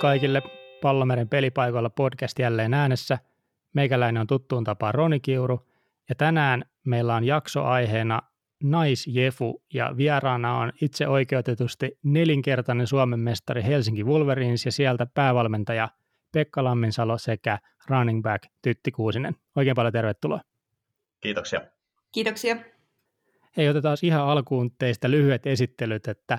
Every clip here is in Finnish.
kaikille. Pallomeren pelipaikoilla podcast jälleen äänessä. Meikäläinen on tuttuun tapaan Roni Kiuru. Ja tänään meillä on jakso aiheena naisjefu ja vieraana on itse oikeutetusti nelinkertainen Suomen mestari Helsinki Wolverines ja sieltä päävalmentaja Pekka Lamminsalo sekä running back Tytti Kuusinen. Oikein paljon tervetuloa. Kiitoksia. Kiitoksia. Hei, otetaan ihan alkuun teistä lyhyet esittelyt, että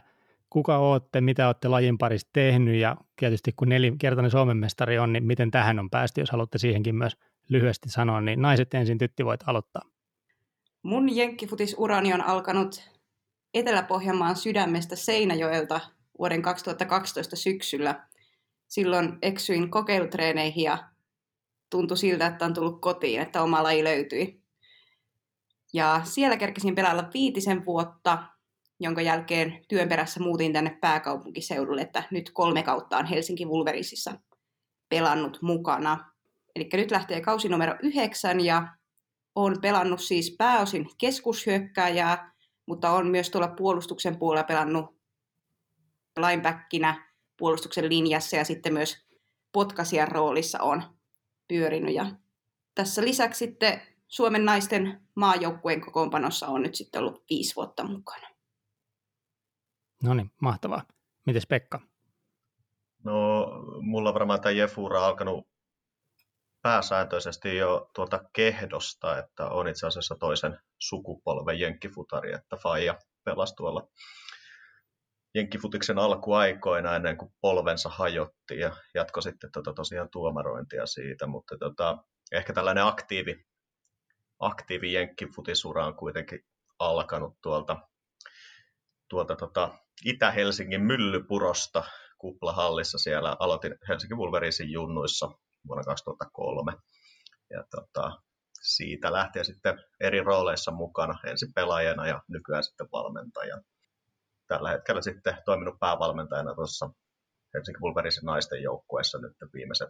kuka olette, mitä olette lajin parissa tehnyt ja tietysti kun nelinkertainen Suomen mestari on, niin miten tähän on päästy, jos haluatte siihenkin myös lyhyesti sanoa, niin naiset ensin tytti voit aloittaa. Mun jenkkifutisurani on alkanut Etelä-Pohjanmaan sydämestä Seinäjoelta vuoden 2012 syksyllä. Silloin eksyin kokeilutreeneihin ja tuntui siltä, että on tullut kotiin, että oma laji löytyi. Ja siellä kerkesin pelailla viitisen vuotta, jonka jälkeen työn perässä muutin tänne pääkaupunkiseudulle, että nyt kolme kautta on Helsinki Vulverisissa pelannut mukana. Eli nyt lähtee kausi numero yhdeksän ja olen pelannut siis pääosin keskushyökkääjää, mutta on myös tuolla puolustuksen puolella pelannut linebackinä puolustuksen linjassa ja sitten myös potkasian roolissa on pyörinyt. Ja tässä lisäksi sitten Suomen naisten maajoukkueen kokoonpanossa on nyt sitten ollut viisi vuotta mukana. No niin, mahtavaa. Mites Pekka? No, mulla varmaan tämä Jefura alkanut pääsääntöisesti jo tuolta kehdosta, että on itse asiassa toisen sukupolven jenkkifutari, että Faija pelasi tuolla jenkkifutiksen alkuaikoina ennen kuin polvensa hajotti ja jatko sitten tota tosiaan tuomarointia siitä, mutta tota, ehkä tällainen aktiivi, aktiivi jenkkifutisura on kuitenkin alkanut tuolta, tuolta tota Itä-Helsingin Myllypurosta kuplahallissa siellä. Aloitin Helsingin Vulverisin junnuissa vuonna 2003. Ja tota, siitä lähtien sitten eri rooleissa mukana, ensin pelaajana ja nykyään sitten valmentajana. Tällä hetkellä sitten toiminut päävalmentajana tuossa Helsingin Vulverisin naisten joukkueessa nyt viimeiset,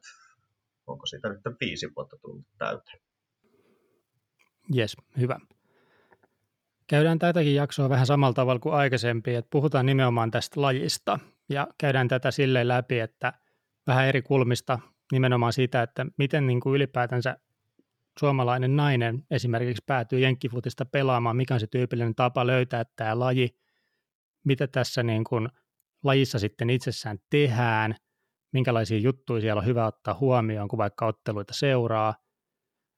onko siitä nyt viisi vuotta tullut täyteen. Jes, hyvä. Käydään tätäkin jaksoa vähän samalla tavalla kuin aikaisempi, että puhutaan nimenomaan tästä lajista. Ja käydään tätä silleen läpi, että vähän eri kulmista nimenomaan siitä, että miten niin kuin ylipäätänsä suomalainen nainen esimerkiksi päätyy jenkkifutista pelaamaan, mikä on se tyypillinen tapa löytää tämä laji, mitä tässä niin kuin lajissa sitten itsessään tehdään, minkälaisia juttuja siellä on hyvä ottaa huomioon, kun vaikka otteluita seuraa,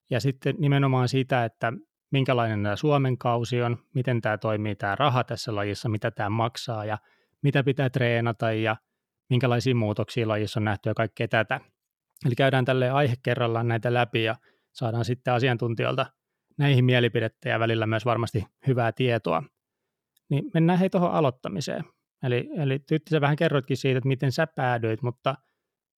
ja sitten nimenomaan sitä, että minkälainen tämä Suomen kausi on, miten tämä toimii tämä raha tässä lajissa, mitä tämä maksaa ja mitä pitää treenata ja minkälaisia muutoksia lajissa on nähty ja kaikkea tätä. Eli käydään tälle aihe kerrallaan näitä läpi ja saadaan sitten asiantuntijoilta näihin mielipidettä ja välillä myös varmasti hyvää tietoa. Niin mennään hei tuohon aloittamiseen. Eli, eli Tytti, sä vähän kerroitkin siitä, että miten sä päädyit, mutta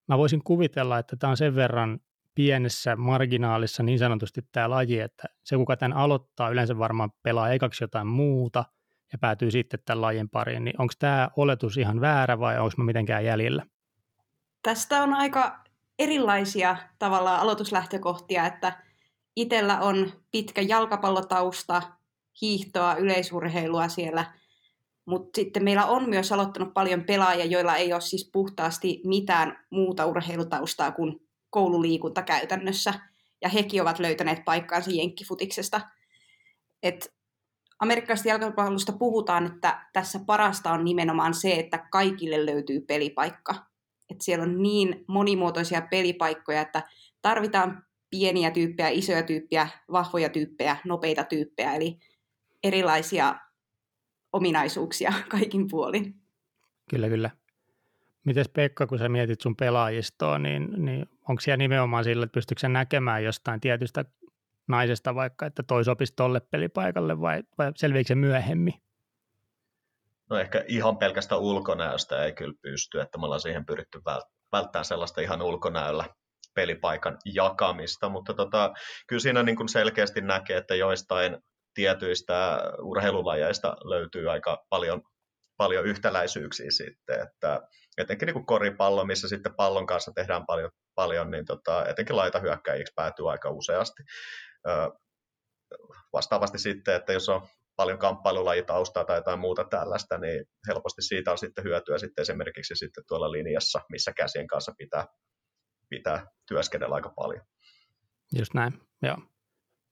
mä voisin kuvitella, että tämä on sen verran pienessä marginaalissa niin sanotusti tämä laji, että se kuka tämän aloittaa yleensä varmaan pelaa ekaksi jotain muuta ja päätyy sitten tämän lajin pariin, niin onko tämä oletus ihan väärä vai onko mä mitenkään jäljellä? Tästä on aika erilaisia tavallaan aloituslähtökohtia, että itsellä on pitkä jalkapallotausta, hiihtoa, yleisurheilua siellä, mutta sitten meillä on myös aloittanut paljon pelaajia, joilla ei ole siis puhtaasti mitään muuta urheilutaustaa kuin koululiikunta käytännössä, ja hekin ovat löytäneet paikkaansa jenkkifutiksesta. Et amerikkalaisesta jalkapallosta puhutaan, että tässä parasta on nimenomaan se, että kaikille löytyy pelipaikka. Et siellä on niin monimuotoisia pelipaikkoja, että tarvitaan pieniä tyyppejä, isoja tyyppejä, vahvoja tyyppejä, nopeita tyyppejä, eli erilaisia ominaisuuksia kaikin puolin. Kyllä, kyllä. Mites Pekka, kun sä mietit sun pelaajistoa, niin, niin onko siellä nimenomaan sillä, että pystytkö näkemään jostain tietystä naisesta vaikka, että toi sopisi tolle pelipaikalle vai, vai selviikö se myöhemmin? No ehkä ihan pelkästä ulkonäöstä ei kyllä pysty, että me ollaan siihen pyritty välttämään sellaista ihan ulkonäöllä pelipaikan jakamista, mutta tota, kyllä siinä niin kuin selkeästi näkee, että joistain tietyistä urheilulajeista löytyy aika paljon, paljon yhtäläisyyksiä sitten, että etenkin niin kuin koripallo, missä sitten pallon kanssa tehdään paljon, paljon niin tota, etenkin laitahyökkäjiksi päätyy aika useasti. Ö, vastaavasti sitten, että jos on paljon kamppailulajitaustaa tai jotain muuta tällaista, niin helposti siitä on sitten hyötyä sitten esimerkiksi sitten tuolla linjassa, missä käsien kanssa pitää, pitää työskennellä aika paljon. Just näin, joo.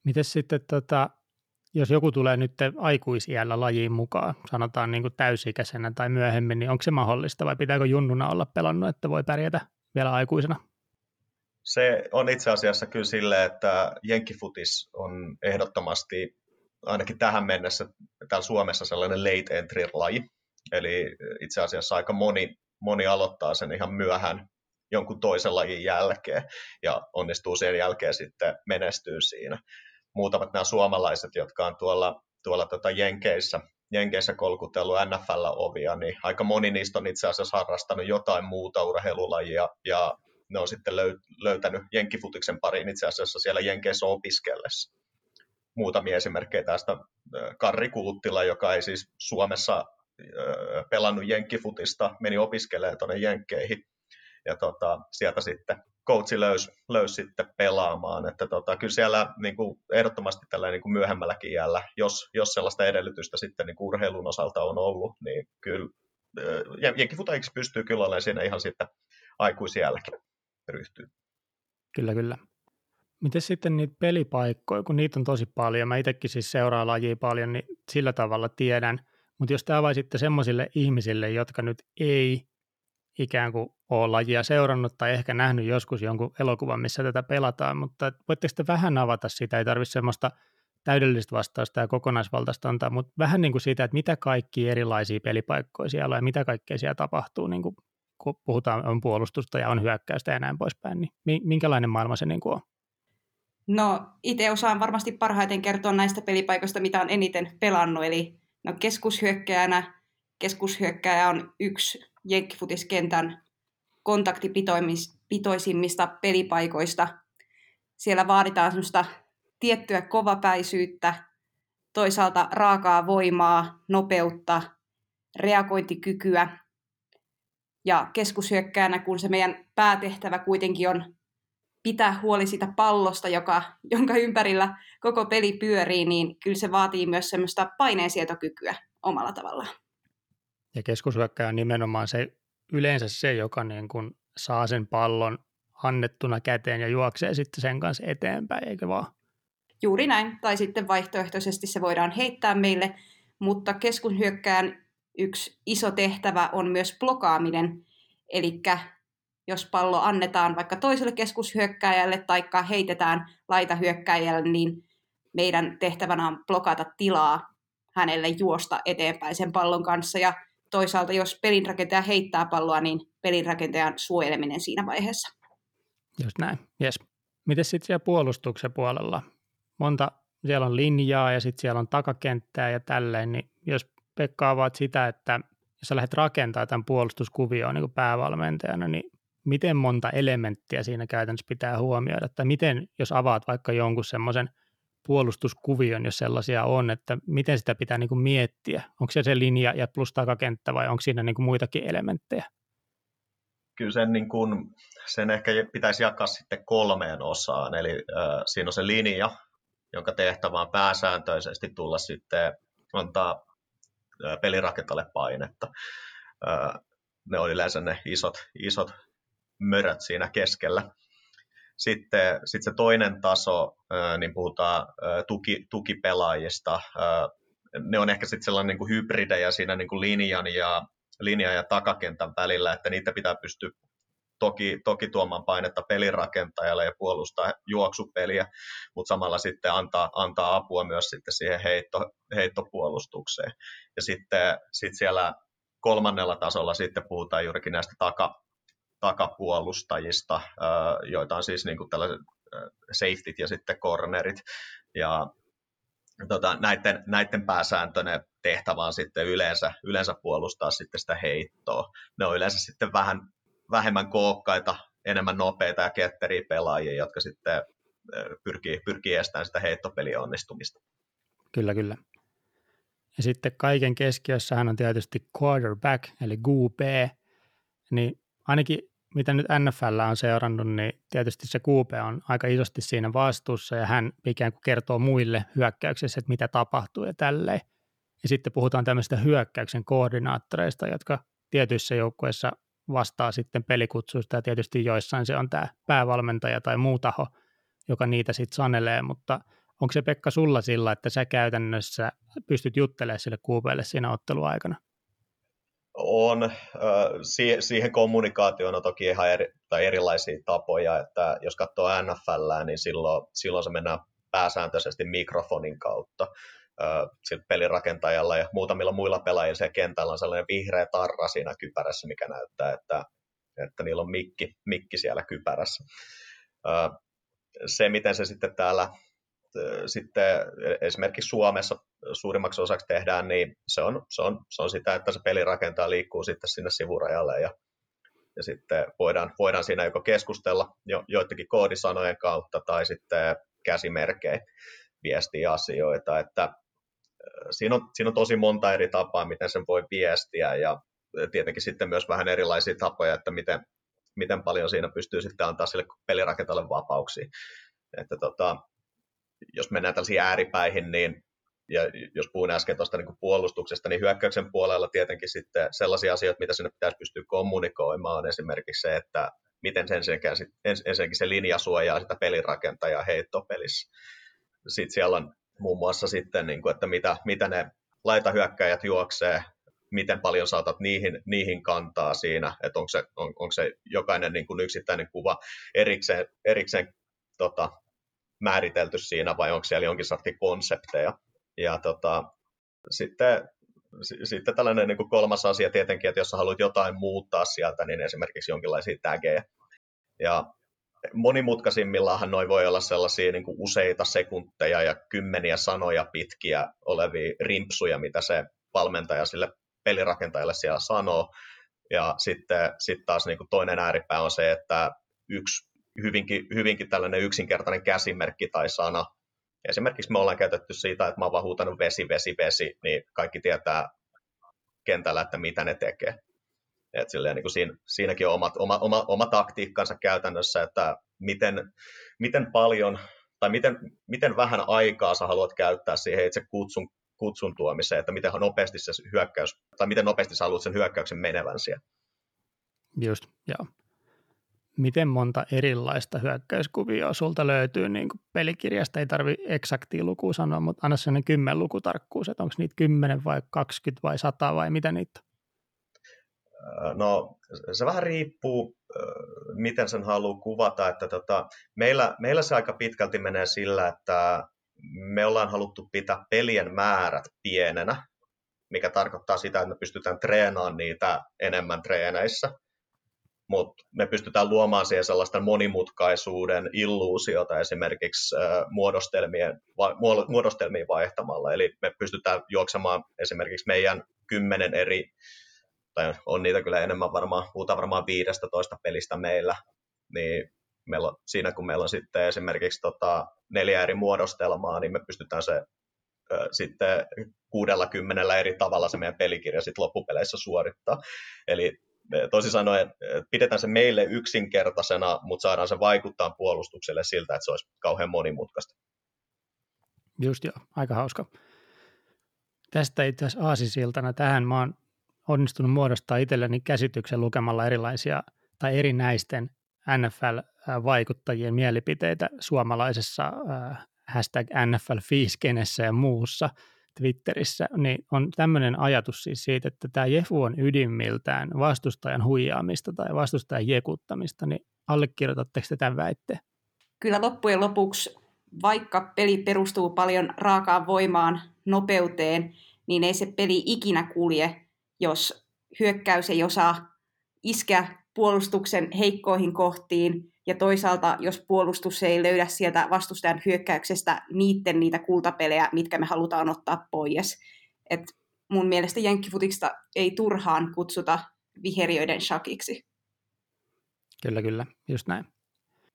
Miten sitten, tota, jos joku tulee nyt aikuisiällä lajiin mukaan, sanotaan niin kuin täysikäisenä tai myöhemmin, niin onko se mahdollista vai pitääkö junnuna olla pelannut, että voi pärjätä vielä aikuisena? Se on itse asiassa kyllä sille, että jenkkifutis on ehdottomasti ainakin tähän mennessä täällä Suomessa sellainen late entry-laji. Eli itse asiassa aika moni, moni aloittaa sen ihan myöhään jonkun toisen lajin jälkeen ja onnistuu sen jälkeen sitten menestyy siinä. Muutamat nämä suomalaiset, jotka on tuolla, tuolla tota Jenkeissä, Jenkeissä kolkutellut NFL-ovia, niin aika moni niistä on itse asiassa harrastanut jotain muuta urheilulajia ja ne on sitten löytänyt jenkkifutiksen pariin itse asiassa siellä Jenkeissä opiskellessa. Muutamia esimerkkejä tästä. Karri Kuuttila, joka ei siis Suomessa pelannut jenkkifutista, meni opiskelemaan tuonne Jenkkeihin ja tota, sieltä sitten coachi löysi, löysi sitten pelaamaan. Että tota, kyllä siellä niin kuin, ehdottomasti tällä niin kuin myöhemmälläkin iällä, jos, jos sellaista edellytystä sitten niin urheilun osalta on ollut, niin kyllä jenkifutajiksi pystyy kyllä olemaan siinä ihan sitten aikuisiälläkin ryhtyy. Kyllä, kyllä. Miten sitten niitä pelipaikkoja, kun niitä on tosi paljon, mä itsekin siis seuraan lajia paljon, niin sillä tavalla tiedän, mutta jos tämä sitten semmoisille ihmisille, jotka nyt ei ikään kuin ole lajia seurannut tai ehkä nähnyt joskus jonkun elokuvan, missä tätä pelataan, mutta voitteko te vähän avata sitä, ei tarvitse semmoista täydellistä vastausta ja kokonaisvaltaista antaa, mutta vähän niin kuin siitä, että mitä kaikki erilaisia pelipaikkoja siellä on ja mitä kaikkea siellä tapahtuu, niin kuin kun puhutaan on puolustusta ja on hyökkäystä ja näin poispäin, niin minkälainen maailma se niin kuin on? No itse osaan varmasti parhaiten kertoa näistä pelipaikoista, mitä on eniten pelannut, eli no keskushyökkäjänä, keskushyökkäjä on yksi jenkkifutiskentän kontaktipitoisimmista pelipaikoista. Siellä vaaditaan semmoista tiettyä kovapäisyyttä, toisaalta raakaa voimaa, nopeutta, reagointikykyä. Ja keskushyökkäänä, kun se meidän päätehtävä kuitenkin on pitää huoli siitä pallosta, joka, jonka ympärillä koko peli pyörii, niin kyllä se vaatii myös semmoista paineensietokykyä omalla tavallaan. Ja keskushyökkäjä on nimenomaan se, yleensä se, joka niin kuin saa sen pallon annettuna käteen ja juoksee sitten sen kanssa eteenpäin, eikö vaan? Juuri näin, tai sitten vaihtoehtoisesti se voidaan heittää meille, mutta keskushyökkään yksi iso tehtävä on myös blokaaminen, eli jos pallo annetaan vaikka toiselle keskushyökkääjälle tai heitetään laitahyökkääjälle, niin meidän tehtävänä on blokata tilaa hänelle juosta eteenpäin sen pallon kanssa. Ja toisaalta jos pelinrakentaja heittää palloa, niin pelinrakentajan suojeleminen siinä vaiheessa. Just näin, yes. Miten sitten siellä puolustuksen puolella? Monta, siellä on linjaa ja sitten siellä on takakenttää ja tälleen, niin jos Pekka avaat sitä, että jos sä lähdet rakentamaan tämän puolustuskuvioon niin päävalmentajana, niin miten monta elementtiä siinä käytännössä pitää huomioida, tai miten, jos avaat vaikka jonkun semmoisen – puolustuskuvion, jos sellaisia on, että miten sitä pitää niin kuin miettiä? Onko se se linja ja plus takakenttä vai onko siinä niin kuin muitakin elementtejä? Kyllä sen, niin kuin, sen ehkä pitäisi jakaa sitten kolmeen osaan. Eli äh, siinä on se linja, jonka tehtävä on pääsääntöisesti tulla sitten antaa äh, pelirakentajalle painetta. Äh, ne on yleensä ne isot, isot mörät siinä keskellä. Sitten sit se toinen taso, niin puhutaan tuki, tukipelaajista. Ne on ehkä sitten sellainen niin kuin hybridejä siinä niin kuin linjan, ja, linjan ja takakentän välillä, että niitä pitää pystyä toki, toki tuomaan painetta pelirakentajalle ja puolustaa juoksupeliä, mutta samalla sitten antaa, antaa apua myös sitten siihen heitto, heittopuolustukseen. Ja sitten sit siellä kolmannella tasolla sitten puhutaan juurikin näistä taka, takapuolustajista, joita on siis niin kuin tällaiset safetyt ja sitten cornerit. Ja tota, näiden, näiden pääsääntöinen tehtävä on sitten yleensä, yleensä puolustaa sitten sitä heittoa. Ne on yleensä sitten vähän vähemmän kookkaita, enemmän nopeita ja ketteriä pelaajia, jotka sitten pyrkii, pyrkii estämään sitä heittopelin onnistumista. Kyllä, kyllä. Ja sitten kaiken keskiössähän on tietysti quarterback, eli QB, niin ainakin mitä nyt NFL on seurannut, niin tietysti se QP on aika isosti siinä vastuussa ja hän ikään kuin kertoo muille hyökkäyksessä, että mitä tapahtuu ja tälleen. Ja sitten puhutaan tämmöistä hyökkäyksen koordinaattoreista, jotka tietyissä joukkueissa vastaa sitten pelikutsuista ja tietysti joissain se on tämä päävalmentaja tai muu taho, joka niitä sitten sanelee, mutta onko se Pekka sulla sillä, että sä käytännössä pystyt juttelemaan sille kuupeelle siinä otteluaikana? On. Siihen kommunikaatioon on toki ihan eri, tai erilaisia tapoja, että jos katsoo NFL, niin silloin, silloin se mennään pääsääntöisesti mikrofonin kautta sillä pelirakentajalla ja muutamilla muilla pelaajilla siellä kentällä on sellainen vihreä tarra siinä kypärässä, mikä näyttää, että, että niillä on mikki, mikki siellä kypärässä. Se, miten se sitten täällä sitten esimerkiksi Suomessa suurimmaksi osaksi tehdään, niin se on, se on, se on sitä, että se pelirakentaja liikkuu sitten sinne sivurajalle ja, ja sitten voidaan, voidaan siinä joko keskustella jo, joidenkin koodisanojen kautta tai sitten käsimerkein viestiä asioita, että siinä, on, siinä on tosi monta eri tapaa, miten sen voi viestiä ja tietenkin sitten myös vähän erilaisia tapoja, että miten, miten paljon siinä pystyy sitten antaa sille pelirakentajalle vapauksia. Että tota, jos mennään tällaisiin ääripäihin, niin ja jos puhun äsken tuosta niin puolustuksesta, niin hyökkäyksen puolella tietenkin sitten sellaisia asioita, mitä sinne pitäisi pystyä kommunikoimaan, esimerkiksi se, että miten sen ensinnäkin se linja suojaa sitä pelirakentajaa heittopelissä. Sitten siellä on muun muassa sitten, niin kuin, että mitä, mitä ne laitahyökkäjät juoksee, miten paljon saatat niihin, niihin kantaa siinä, että onko se, on, onko se jokainen niin kuin yksittäinen kuva erikseen, erikseen tota, määritelty siinä vai onko siellä jonkin sortin konsepteja. Ja tota, sitten, sitten tällainen niin kuin kolmas asia tietenkin, että jos haluat jotain muuttaa sieltä, niin esimerkiksi jonkinlaisia tägejä. Ja monimutkaisimmillaan noin voi olla sellaisia niin kuin useita sekunteja ja kymmeniä sanoja pitkiä olevia rimpsuja, mitä se valmentaja sille pelirakentajalle siellä sanoo. Ja sitten sit taas niin kuin toinen ääripää on se, että yksi hyvinkin, hyvinkin tällainen yksinkertainen käsimerkki tai sana. Esimerkiksi me ollaan käytetty siitä, että mä oon vaan huutanut vesi, vesi, vesi, niin kaikki tietää kentällä, että mitä ne tekee. Et silleen, niin kuin siinä, siinäkin on omat, oma, oma, oma taktiikkansa käytännössä, että miten, miten paljon tai miten, miten vähän aikaa sä haluat käyttää siihen itse kutsun, kutsun tuomiseen, että miten nopeasti se hyökkäys, tai miten nopeasti sä haluat sen hyökkäyksen menevän siellä. Just, joo. Miten monta erilaista hyökkäyskuvioa sulta löytyy niin kuin pelikirjasta? Ei tarvi eksaktia lukua sanoa, mutta anna sellainen kymmen lukutarkkuus, että onko niitä 10 vai 20 vai 100 vai mitä niitä on? No se vähän riippuu, miten sen haluaa kuvata. Että tota, meillä, meillä se aika pitkälti menee sillä, että me ollaan haluttu pitää pelien määrät pienenä, mikä tarkoittaa sitä, että me pystytään treenaamaan niitä enemmän treeneissä. Mutta me pystytään luomaan siihen sellaista monimutkaisuuden illuusiota esimerkiksi muodostelmien, muodostelmien vaihtamalla. Eli me pystytään juoksemaan esimerkiksi meidän kymmenen eri tai on niitä kyllä enemmän varmaan, puhutaan varmaan 15 pelistä meillä, niin meillä on, siinä kun meillä on sitten esimerkiksi tota neljä eri muodostelmaa, niin me pystytään se sitten kuudella kymmenellä eri tavalla se meidän pelikirja sitten loppupeleissä suorittaa. Eli tosi sanoen, pidetään se meille yksinkertaisena, mutta saadaan se vaikuttaa puolustukselle siltä, että se olisi kauhean monimutkaista. Just joo, aika hauska. Tästä itse asiassa aasisiltana tähän mä oon onnistunut muodostaa itselleni käsityksen lukemalla erilaisia tai erinäisten NFL-vaikuttajien mielipiteitä suomalaisessa äh, hashtag nfl ja muussa Twitterissä, niin on tämmöinen ajatus siis siitä, että tämä Jefu on ydimiltään vastustajan huijaamista tai vastustajan jekuttamista, niin allekirjoitatteko te tämän väitteen? Kyllä loppujen lopuksi, vaikka peli perustuu paljon raakaan voimaan, nopeuteen, niin ei se peli ikinä kulje jos hyökkäys ei osaa iskeä puolustuksen heikkoihin kohtiin, ja toisaalta jos puolustus ei löydä sieltä vastustajan hyökkäyksestä niiden niitä kultapelejä, mitkä me halutaan ottaa pois. Et mun mielestä jenkkifutiksta ei turhaan kutsuta viheriöiden shakiksi. Kyllä, kyllä, just näin.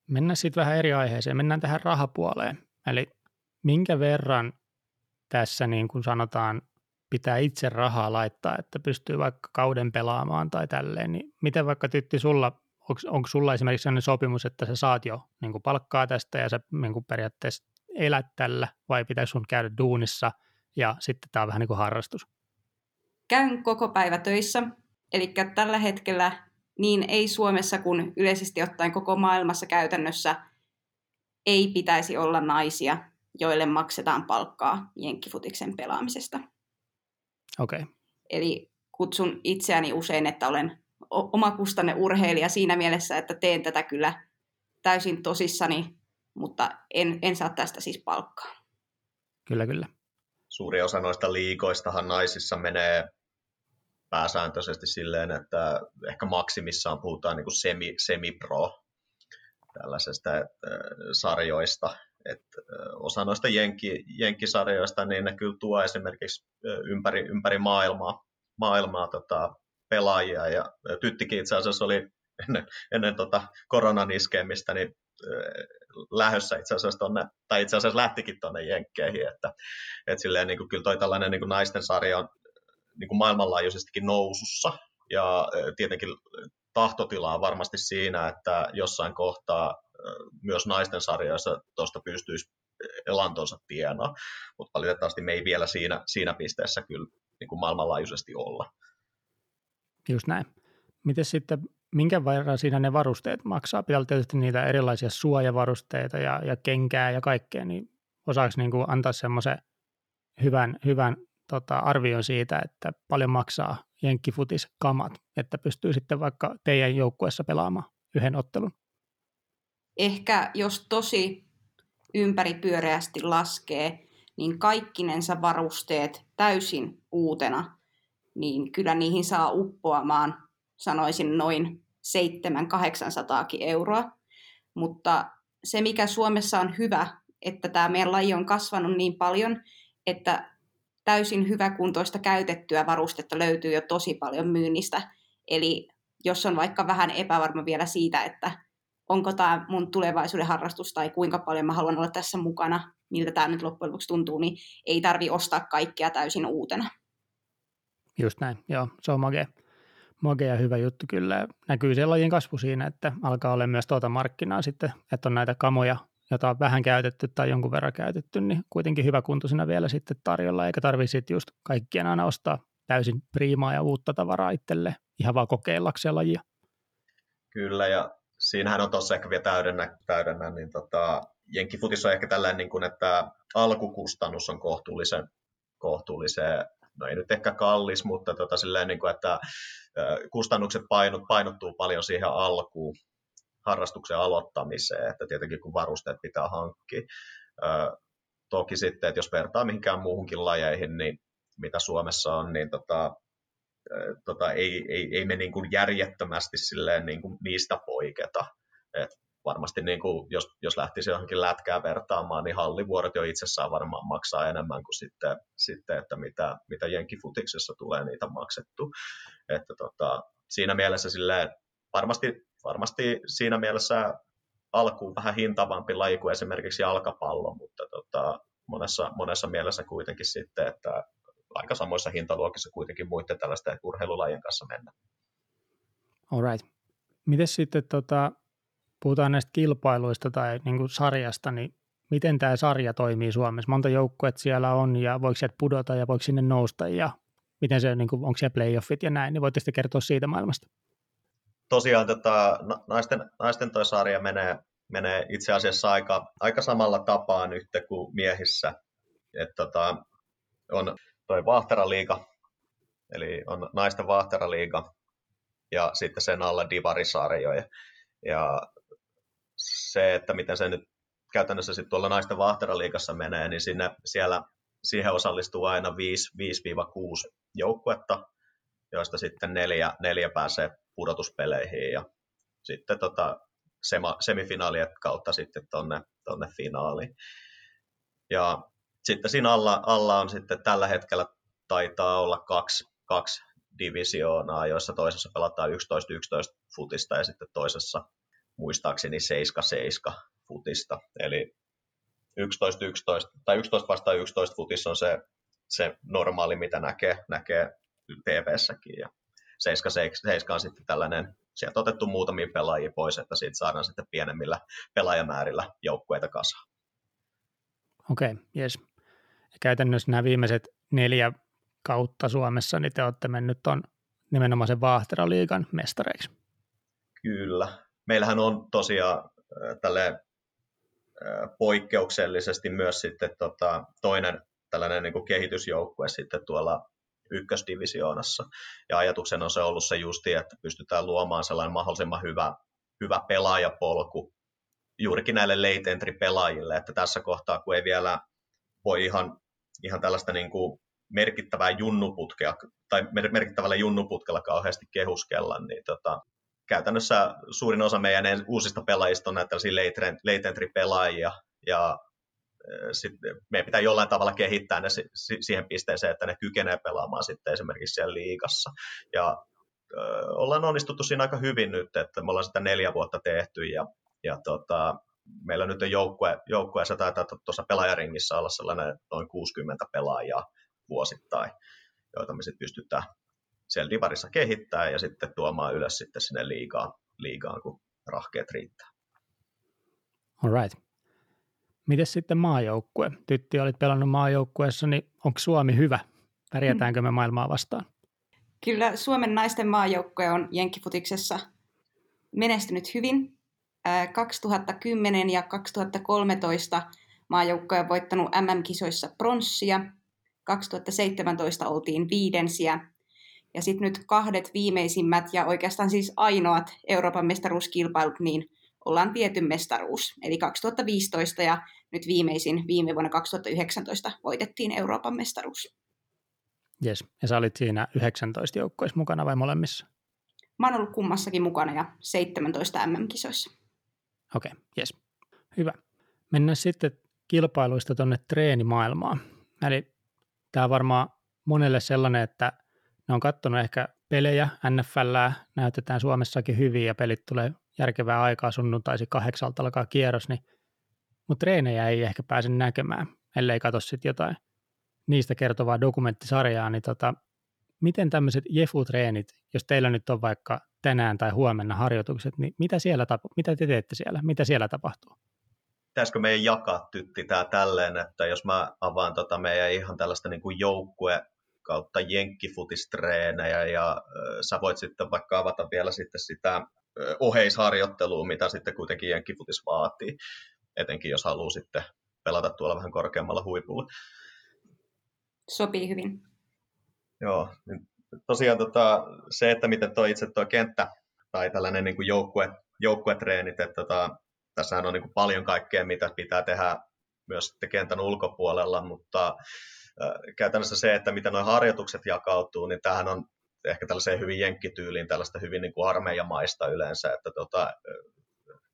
Mennään sitten vähän eri aiheeseen. Mennään tähän rahapuoleen. Eli minkä verran tässä niin kuin sanotaan pitää itse rahaa laittaa, että pystyy vaikka kauden pelaamaan tai tälleen, niin miten vaikka Tytti sulla, onko, onko sulla esimerkiksi sellainen sopimus, että sä saat jo niin kuin palkkaa tästä ja sä niin kuin periaatteessa elät tällä vai pitäisi sun käydä duunissa ja sitten tämä on vähän niin kuin harrastus? Käyn koko päivä töissä, eli tällä hetkellä niin ei Suomessa kuin yleisesti ottaen koko maailmassa käytännössä ei pitäisi olla naisia, joille maksetaan palkkaa jenkkifutiksen pelaamisesta. Okei. Okay. Eli kutsun itseäni usein, että olen omakustanne urheilija siinä mielessä, että teen tätä kyllä täysin tosissani, mutta en, en saa tästä siis palkkaa. Kyllä, kyllä. Suuri osa noista liikoistahan naisissa menee pääsääntöisesti silleen, että ehkä maksimissaan puhutaan niin kuin semi, semi-pro tällaisesta että, sarjoista. Että osa noista jenki, jenkkisarjoista, niin ne kyllä tuo esimerkiksi ympäri, ympäri maailmaa, maailmaa tota, pelaajia. Ja tyttikin itse asiassa oli ennen, ennen tota koronan iskemistä, niin lähössä itse asiassa tonne, tai itse asiassa lähtikin tuonne Jenkkeihin, että, että silleen niin kuin, kyllä toi tällainen niin kuin naisten sarja on niin kuin maailmanlaajuisestikin nousussa, ja tietenkin tahtotila on varmasti siinä, että jossain kohtaa myös naisten sarjoissa tuosta pystyisi elantonsa tienaa, mutta valitettavasti me ei vielä siinä, siinä pisteessä kyllä niin kuin maailmanlaajuisesti olla. Just näin. Miten sitten, minkä verran siinä ne varusteet maksaa? Pitää tietysti niitä erilaisia suojavarusteita ja, ja kenkää ja kaikkea, niin osaako niin kuin antaa semmoisen hyvän, hyvän tota, arvion siitä, että paljon maksaa jenkkifutis kamat, että pystyy sitten vaikka teidän joukkueessa pelaamaan yhden ottelun? Ehkä jos tosi ympäripyöreästi laskee, niin kaikkinensa varusteet täysin uutena, niin kyllä niihin saa uppoamaan, sanoisin noin 700-800 euroa. Mutta se, mikä Suomessa on hyvä, että tämä meidän laji on kasvanut niin paljon, että täysin hyväkuntoista käytettyä varustetta löytyy jo tosi paljon myynnistä. Eli jos on vaikka vähän epävarma vielä siitä, että onko tämä mun tulevaisuuden harrastus tai kuinka paljon mä haluan olla tässä mukana, miltä tämä nyt loppujen lopuksi tuntuu, niin ei tarvi ostaa kaikkea täysin uutena. Just näin, joo, se on magea. Magea hyvä juttu kyllä. Näkyy se lajin kasvu siinä, että alkaa olla myös tuota markkinaa sitten, että on näitä kamoja jota on vähän käytetty tai jonkun verran käytetty, niin kuitenkin hyväkuntoisena vielä sitten tarjolla, eikä tarvitse sitten just kaikkien aina ostaa täysin priimaa ja uutta tavaraa itselle ihan vaan kokeillakseen lajia. Kyllä, ja siinähän on tuossa ehkä vielä täydennä, täydennä niin tota, Jenkkifutis on ehkä tällainen, niin kuin, että alkukustannus on kohtuullisen, kohtuullisen no ei nyt ehkä kallis, mutta tota, silleen, niin kuin, että kustannukset painot, painottuu paljon siihen alkuun, harrastuksen aloittamiseen, että tietenkin kun varusteet pitää hankkia. toki sitten, että jos vertaa mihinkään muuhunkin lajeihin, niin mitä Suomessa on, niin tota, tota, ei, ei, ei me niin kuin järjettömästi silleen niin kuin niistä poiketa. Et varmasti niin kuin, jos, jos lähtisi johonkin lätkää vertaamaan, niin hallivuorot jo itsessään varmaan maksaa enemmän kuin sitten, sitten että mitä, mitä Jenkifutiksessa tulee niitä maksettu. Että tota, siinä mielessä silleen, varmasti varmasti siinä mielessä alkuun vähän hintavampi laji kuin esimerkiksi jalkapallo, mutta tota, monessa, monessa mielessä kuitenkin sitten, että aika samoissa hintaluokissa kuitenkin muiden tällaisten urheilulajien kanssa mennä. Alright. Miten sitten, tota, puhutaan näistä kilpailuista tai niin kuin sarjasta, niin miten tämä sarja toimii Suomessa? Monta joukkuetta siellä on ja voiko sieltä pudota ja voiko sinne nousta ja miten se, niin kuin, onko siellä playoffit ja näin, niin voitte kertoa siitä maailmasta? tosiaan tota, naisten, naisten toi sarja menee, menee itse asiassa aika, aika samalla tapaa nyt kuin miehissä. Et tota, on toi Vahteraliiga, eli on naisten Vahteraliiga ja sitten sen alla divarisarjoja. Ja se, että miten se nyt käytännössä sitten tuolla naisten Vahteraliigassa menee, niin sinne, siellä, siihen osallistuu aina 5-6 joukkuetta, joista sitten neljä, neljä pääsee pudotuspeleihin ja sitten tota, sema, semifinaalien kautta sitten tonne, tonne finaaliin. Ja sitten siinä alla, alla on sitten tällä hetkellä taitaa olla kaksi, kaksi divisioonaa, joissa toisessa pelataan 11-11 futista ja sitten toisessa muistaakseni 7-7 futista. Eli 11-11 tai 11 vastaan 11 futissa on se, se normaali, mitä näkee, näkee TV-säkin. Ja 7, 7 on sitten tällainen, sieltä otettu muutamia pelaajia pois, että siitä saadaan sitten pienemmillä pelaajamäärillä joukkueita kasaan. Okei, okay, jes. käytännössä nämä viimeiset neljä kautta Suomessa, niin te olette mennyt on nimenomaan sen Vaahteraliigan mestareiksi. Kyllä. Meillähän on tosiaan tälle poikkeuksellisesti myös sitten tota, toinen tällainen niin kehitysjoukkue sitten tuolla ykkösdivisioonassa. Ja ajatuksena on se ollut se justi, että pystytään luomaan sellainen mahdollisimman hyvä, hyvä pelaajapolku juurikin näille late entry pelaajille, että tässä kohtaa, kun ei vielä voi ihan, ihan tällaista niin kuin merkittävää junnuputkea tai merkittävällä junnuputkella kauheasti kehuskella, niin tota, käytännössä suurin osa meidän uusista pelaajista on näitä late entry-pelaajia, ja sit meidän pitää jollain tavalla kehittää ne siihen pisteeseen, että ne kykenee pelaamaan sitten esimerkiksi siellä liigassa. Ja ö, ollaan onnistuttu siinä aika hyvin nyt, että me ollaan sitä neljä vuotta tehty, ja, ja tota, meillä nyt on joukkue, joukkueessa taitaa tuossa pelaajaringissä olla sellainen noin 60 pelaajaa vuosittain, joita me sitten pystytään siellä divarissa kehittää ja sitten tuomaan ylös sitten sinne liigaan, liigaan kun rahkeet riittää. All right. Miten sitten maajoukkue? Tytti, olit pelannut maajoukkueessa, niin onko Suomi hyvä? Pärjätäänkö me maailmaa vastaan? Kyllä Suomen naisten maajoukkue on Jenkkifutiksessa menestynyt hyvin. 2010 ja 2013 maajoukkue on voittanut MM-kisoissa pronssia. 2017 oltiin viidensiä ja sitten nyt kahdet viimeisimmät ja oikeastaan siis ainoat Euroopan mestaruuskilpailut, niin ollaan viety mestaruus. Eli 2015 ja nyt viimeisin viime vuonna 2019 voitettiin Euroopan mestaruus. Jes, ja sä olit siinä 19 joukkoissa mukana vai molemmissa? Mä oon ollut kummassakin mukana ja 17 MM-kisoissa. Okei, okay, jes. Hyvä. Mennään sitten kilpailuista tuonne treenimaailmaan. Eli tämä on varmaan monelle sellainen, että ne on katsonut ehkä pelejä, NFL näytetään Suomessakin hyvin ja pelit tulee järkevää aikaa. Sunnuntaisi kahdeksalta alkaa kierros, niin, mutta treenejä ei ehkä pääse näkemään, ellei katso sitten jotain niistä kertovaa dokumenttisarjaa, niin tota, miten tämmöiset Jefu-treenit, jos teillä nyt on vaikka tänään tai huomenna harjoitukset, niin mitä, siellä tapa, mitä te teette siellä, mitä siellä tapahtuu? Pitäisikö meidän jakaa tytti tämä tälleen, että jos mä avaan tota meidän ihan tällaista niin kuin joukkue kautta jenkkifutistreenejä ja sä voit sitten vaikka avata vielä sitten sitä oheisharjoittelua, mitä sitten kuitenkin jenkkifutis vaatii, etenkin jos haluaa sitten pelata tuolla vähän korkeammalla huipulla. Sopii hyvin. Joo, niin tosiaan tota, se, että miten tuo itse tuo kenttä tai tällainen niin kuin joukkue, joukkuetreenit, että tota, tässähän on niin kuin paljon kaikkea, mitä pitää tehdä myös sitten kentän ulkopuolella, mutta käytännössä se, että miten nuo harjoitukset jakautuu, niin tämähän on ehkä tällaiseen hyvin jenkkityyliin, tällaista hyvin niin kuin armeijamaista yleensä, että tota,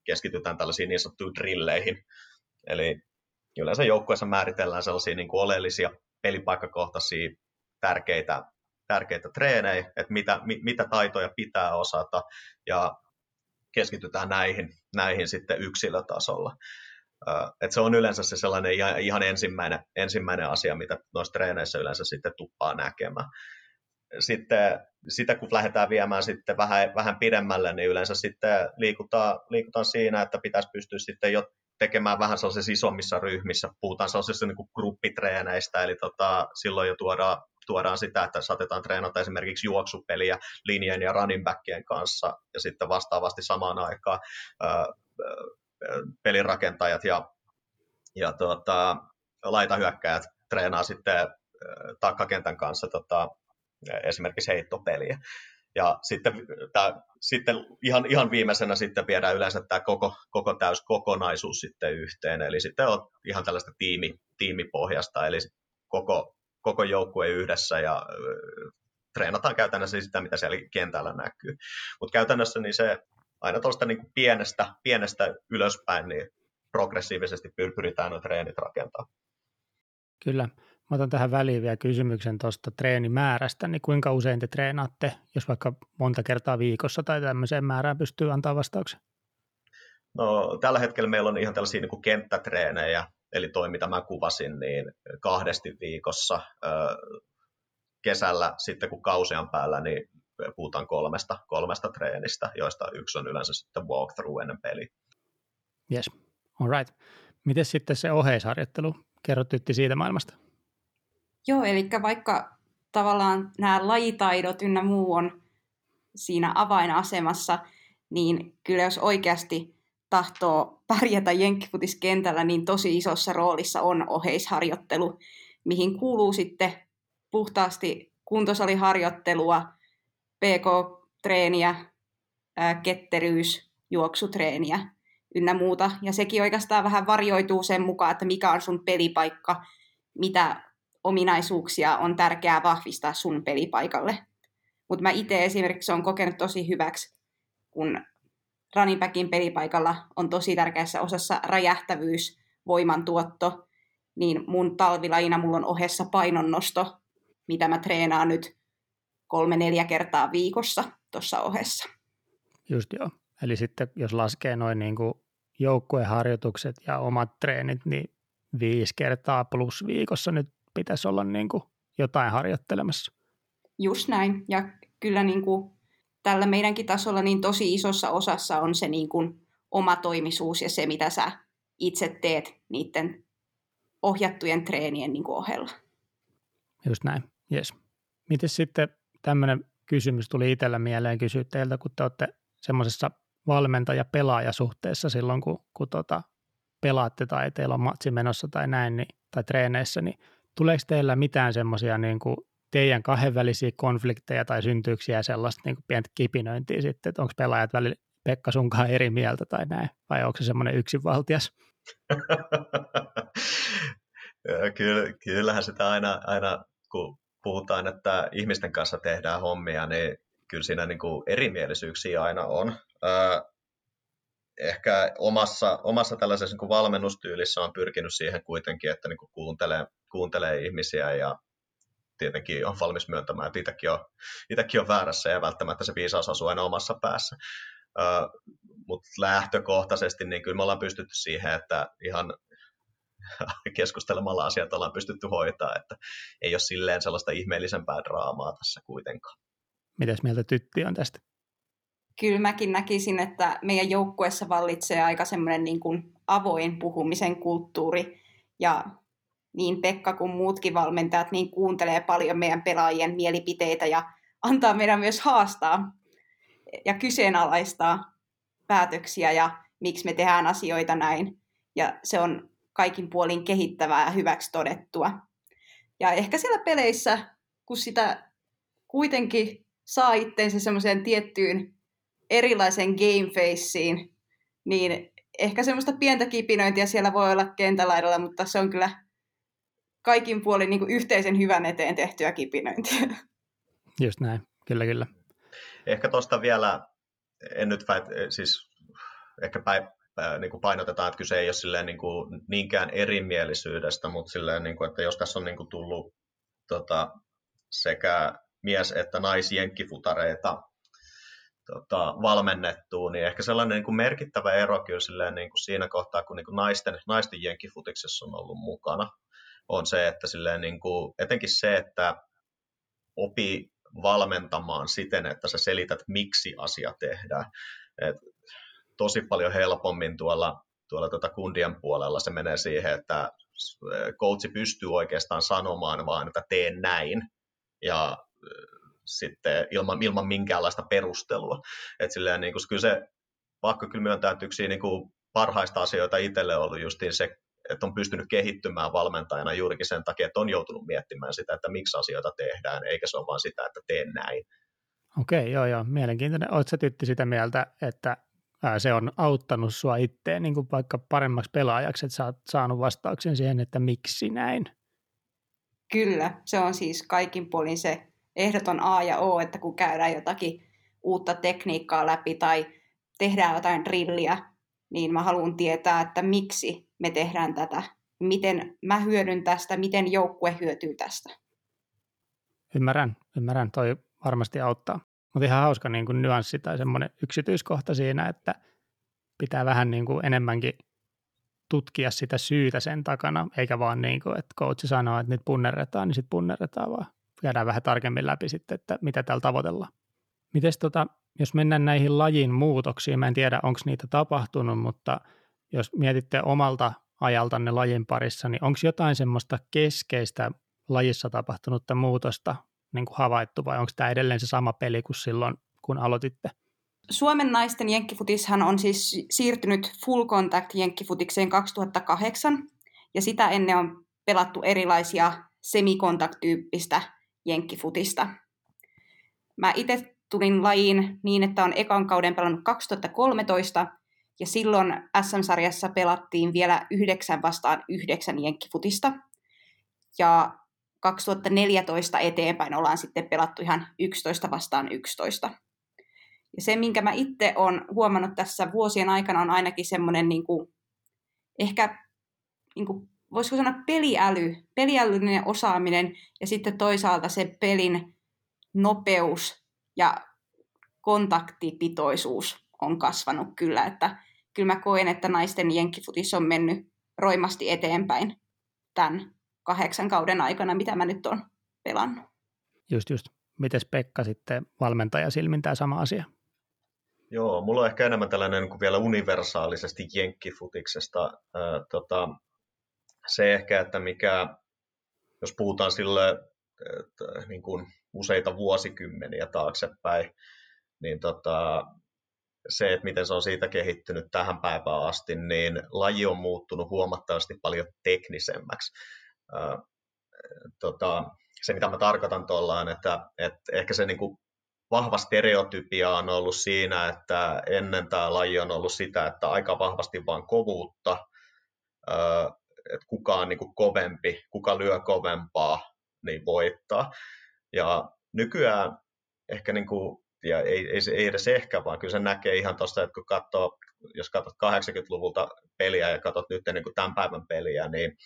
keskitytään tällaisiin niin sanottuihin drilleihin. Eli yleensä joukkueessa määritellään sellaisia niin kuin oleellisia pelipaikkakohtaisia tärkeitä, tärkeitä treenejä, että mitä, mit, mitä taitoja pitää osata, ja keskitytään näihin, näihin sitten yksilötasolla. Et se on yleensä se sellainen ihan ensimmäinen, ensimmäinen asia, mitä noissa treeneissä yleensä sitten tuppaa näkemään. Sitten sitä kun lähdetään viemään sitten vähän, vähän pidemmälle, niin yleensä sitten liikutaan, liikutaan siinä, että pitäisi pystyä sitten jo tekemään vähän sellaisissa isommissa ryhmissä. Puhutaan sellaisista niin kuin gruppitreeneistä, eli tota, silloin jo tuodaan, tuodaan sitä, että saatetaan treenata esimerkiksi juoksupeliä linjan ja running backien kanssa, ja sitten vastaavasti samaan aikaan pelirakentajat ja, ja tuota, laitahyökkäjät treenaa sitten takkakentän kanssa tota, esimerkiksi heittopeliä. Ja sitten, tää, sitten ihan, ihan viimeisenä sitten viedään yleensä tämä koko, koko täys kokonaisuus sitten yhteen. Eli sitten on ihan tällaista tiimi, tiimipohjasta, eli koko, koko joukkue yhdessä ja treenataan käytännössä sitä, mitä siellä kentällä näkyy. Mutta käytännössä niin se aina tuosta niin pienestä, pienestä ylöspäin niin progressiivisesti pyritään nuo treenit rakentaa. Kyllä. Mä otan tähän väliin vielä kysymyksen tuosta treenimäärästä, niin kuinka usein te treenaatte, jos vaikka monta kertaa viikossa tai tämmöiseen määrään pystyy antaa vastauksen? No, tällä hetkellä meillä on ihan tällaisia niin kuin kenttätreenejä, eli toi mitä mä kuvasin, niin kahdesti viikossa. Kesällä sitten kun kausi on päällä, niin puhutaan kolmesta, kolmesta treenistä, joista yksi on yleensä sitten walkthrough ennen peli. Yes, all right. Miten sitten se oheisharjoittelu? Kerrot tytti siitä maailmasta. Joo, eli vaikka tavallaan nämä lajitaidot ynnä muu on siinä avainasemassa, niin kyllä jos oikeasti tahtoo pärjätä jenkkifutiskentälllä, niin tosi isossa roolissa on oheisharjoittelu, mihin kuuluu sitten puhtaasti kuntosaliharjoittelua, PK-treeniä, ketteryys, juoksutreeniä ynnä muuta. Ja sekin oikeastaan vähän varjoituu sen mukaan, että mikä on sun pelipaikka, mitä ominaisuuksia on tärkeää vahvistaa sun pelipaikalle. Mutta mä itse esimerkiksi on kokenut tosi hyväksi, kun running backin pelipaikalla on tosi tärkeässä osassa räjähtävyys, voimantuotto, niin mun talvilajina mulla on ohessa painonnosto, mitä mä treenaan nyt kolme-neljä kertaa viikossa tuossa ohessa. Just joo. Eli sitten jos laskee noin niin kuin joukkueharjoitukset ja omat treenit, niin viisi kertaa plus viikossa nyt pitäisi olla niin kuin jotain harjoittelemassa. Just näin. Ja kyllä niin kuin tällä meidänkin tasolla niin tosi isossa osassa on se niin kuin oma toimisuus ja se, mitä sä itse teet niiden ohjattujen treenien niin kuin ohella. Just näin, yes. Miten sitten tämmöinen kysymys tuli itsellä mieleen kysyä teiltä, kun te olette semmoisessa valmentaja-pelaajasuhteessa silloin, kun, kun tota, pelaatte tai teillä on matsi menossa tai näin, niin, tai treeneissä, niin tuleeko teillä mitään semmoisia niin teidän kahdenvälisiä konflikteja tai syntyyksiä sellaista niin kuin pientä kipinöintiä sitten, että onko pelaajat välillä Pekka sunkaan eri mieltä tai näin, vai onko se semmoinen yksinvaltias? Kyllä, kyllähän sitä aina, aina, kun puhutaan, että ihmisten kanssa tehdään hommia, niin kyllä siinä niin kuin erimielisyyksiä aina on. ehkä omassa, omassa tällaisessa niin kuin valmennustyylissä on pyrkinyt siihen kuitenkin, että niin kuin kuuntelee, kuuntelee ihmisiä ja tietenkin on valmis myöntämään, että itsekin on, itsekin on väärässä ja välttämättä se viisaus asuu aina omassa päässä. Mutta lähtökohtaisesti niin kyllä me ollaan pystytty siihen, että ihan keskustelemalla asiat ollaan pystytty hoitaa, että ei ole silleen sellaista ihmeellisempää draamaa tässä kuitenkaan. Mitäs mieltä Tytti on tästä? Kyllä mäkin näkisin, että meidän joukkueessa vallitsee aika semmoinen niin kuin avoin puhumisen kulttuuri ja niin Pekka kuin muutkin valmentajat niin kuuntelee paljon meidän pelaajien mielipiteitä ja antaa meidän myös haastaa ja kyseenalaistaa päätöksiä ja miksi me tehdään asioita näin. Ja se on kaikin puolin kehittävää ja hyväksi todettua. Ja ehkä siellä peleissä, kun sitä kuitenkin saa itteensä semmoiseen tiettyyn erilaisen game faceen, niin ehkä semmoista pientä kipinöintiä siellä voi olla kentälaidalla, mutta se on kyllä kaikin puolin niin kuin yhteisen hyvän eteen tehtyä kipinöintiä. Just näin, kyllä kyllä. Ehkä tuosta vielä, en nyt väit, siis ehkä päin, niin kuin painotetaan, että kyse ei ole silleen niin kuin niinkään erimielisyydestä, mutta silleen, niin kuin, että jos tässä on niin kuin tullut tota, sekä mies- että naisjenkkifutareita tota, valmennettua, niin ehkä sellainen niin kuin merkittävä ero kyllä silleen, niin kuin siinä kohtaa, kun niin kuin naisten, naisten jenkkifutiksessa on ollut mukana, on se, että silleen, niin kuin, etenkin se, että opi valmentamaan siten, että sä selität, miksi asia tehdään. Et tosi paljon helpommin tuolla, tuolla tuota kundien puolella se menee siihen, että coachi pystyy oikeastaan sanomaan vaan, että teen näin, ja sitten ilman, ilman minkäänlaista perustelua. Et silleen, niin kyllä se pakko kyllä myöntää, että yksi niin kuin parhaista asioita itselle on ollut justiin se, että on pystynyt kehittymään valmentajana juurikin sen takia, että on joutunut miettimään sitä, että miksi asioita tehdään, eikä se ole vaan sitä, että teen näin. Okei, joo, joo, mielenkiintoinen. Oletko Tytti sitä mieltä, että se on auttanut sua itteen niin kuin vaikka paremmaksi pelaajaksi, että sä oot saanut vastauksen siihen, että miksi näin? Kyllä, se on siis kaikin puolin se ehdoton A ja O, että kun käydään jotakin uutta tekniikkaa läpi tai tehdään jotain drilliä, niin mä haluan tietää, että miksi me tehdään tätä, miten mä hyödyn tästä, miten joukkue hyötyy tästä. Ymmärrän, ymmärrän, toi varmasti auttaa. Mutta ihan hauska niin kuin nyanssi tai semmoinen yksityiskohta siinä, että pitää vähän niin kuin enemmänkin tutkia sitä syytä sen takana, eikä vaan niin kuin, että coach sanoo, että nyt punnerretaan, niin sitten punnerretaan, vaan käydään vähän tarkemmin läpi sitten, että mitä täällä tavoitellaan. Mites tota, jos mennään näihin lajin muutoksiin, mä en tiedä, onko niitä tapahtunut, mutta jos mietitte omalta ajaltanne lajin parissa, niin onko jotain semmoista keskeistä lajissa tapahtunutta muutosta niin kuin havaittu vai onko tämä edelleen se sama peli kuin silloin, kun aloititte? Suomen naisten jenkkifutishan on siis siirtynyt full contact jenkkifutikseen 2008 ja sitä ennen on pelattu erilaisia semikontakttyyppistä jenkkifutista. Mä itse tulin lajiin niin, että on ekan kauden pelannut 2013 ja silloin SM-sarjassa pelattiin vielä yhdeksän vastaan yhdeksän jenkkifutista. Ja 2014 eteenpäin ollaan sitten pelattu ihan 11 vastaan 11. Ja se, minkä mä itse olen huomannut tässä vuosien aikana, on ainakin semmoinen niin kuin, ehkä, niin kuin, voisiko sanoa peliäly, peliälyllinen osaaminen ja sitten toisaalta se pelin nopeus ja kontaktipitoisuus on kasvanut kyllä, että kyllä mä koen, että naisten jenkkifutis on mennyt roimasti eteenpäin tämän kahdeksan kauden aikana, mitä mä nyt olen pelannut. Just, just. Mites Pekka sitten valmentaja silmin tämä sama asia? Joo, mulla on ehkä enemmän tällainen niin kuin vielä universaalisesti jenkkifutiksesta. Ää, tota, se ehkä, että mikä, jos puhutaan sille että, niin kuin useita vuosikymmeniä taaksepäin, niin tota, se, että miten se on siitä kehittynyt tähän päivään asti, niin laji on muuttunut huomattavasti paljon teknisemmäksi. Tota, se, mitä mä tarkoitan tuolla on, että, että ehkä se niin kuin vahva stereotypia on ollut siinä, että ennen tämä laji on ollut sitä, että aika vahvasti vaan kovuutta, että kuka on niin kuin kovempi, kuka lyö kovempaa, niin voittaa. Ja nykyään ehkä, niin kuin, ja ei, ei, ei edes ehkä, vaan kyllä se näkee ihan tuosta, että kun katsoo, jos katsot 80-luvulta peliä ja katsot nyt niin kuin tämän päivän peliä, niin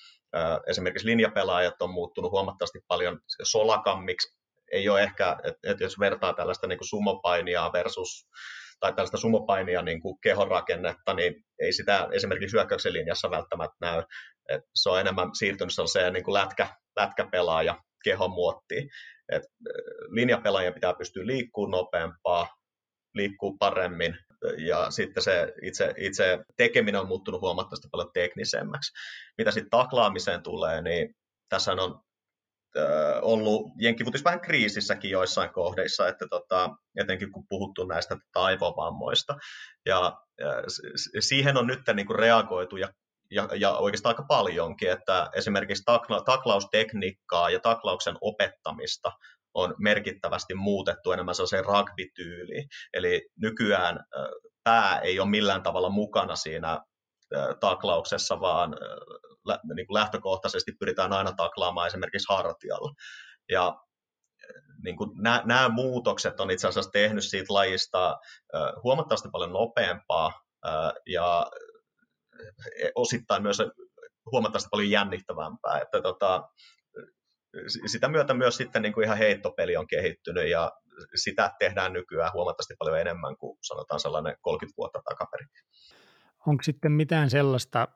esimerkiksi linjapelaajat on muuttunut huomattavasti paljon solakammiksi, ei ole ehkä, että et jos vertaa tällaista niin sumopainia versus tai tällaista sumopainia niin kuin kehonrakennetta, niin ei sitä esimerkiksi hyökkäyksen linjassa välttämättä näy. Et se on enemmän siirtynyt sellaiseen niin kuin lätkä, lätkäpelaaja kehon muottiin. Et linjapelaajien pitää pystyä liikkumaan nopeampaa, liikkuu paremmin, ja sitten se itse, itse tekeminen on muuttunut huomattavasti paljon teknisemmäksi. Mitä sitten taklaamiseen tulee, niin tässä on ollut jenkkifutis vähän kriisissäkin joissain kohdeissa, että tota, etenkin kun puhuttu näistä aivovammoista. Ja, ja siihen on nyt niin kuin reagoitu ja, ja, ja oikeastaan aika paljonkin, että esimerkiksi takla, taklaustekniikkaa ja taklauksen opettamista on merkittävästi muutettu enemmän sellaiseen rugby-tyyliin. Eli nykyään pää ei ole millään tavalla mukana siinä taklauksessa, vaan niin kuin lähtökohtaisesti pyritään aina taklaamaan esimerkiksi hartialla. Ja niin kuin nämä, nämä muutokset on itse asiassa tehnyt siitä lajista huomattavasti paljon nopeampaa ja osittain myös huomattavasti paljon jännittävämpää. Että tota, sitä myötä myös sitten niin kuin ihan heittopeli on kehittynyt ja sitä tehdään nykyään huomattavasti paljon enemmän kuin sanotaan sellainen 30 vuotta takaperin. Onko sitten mitään sellaista,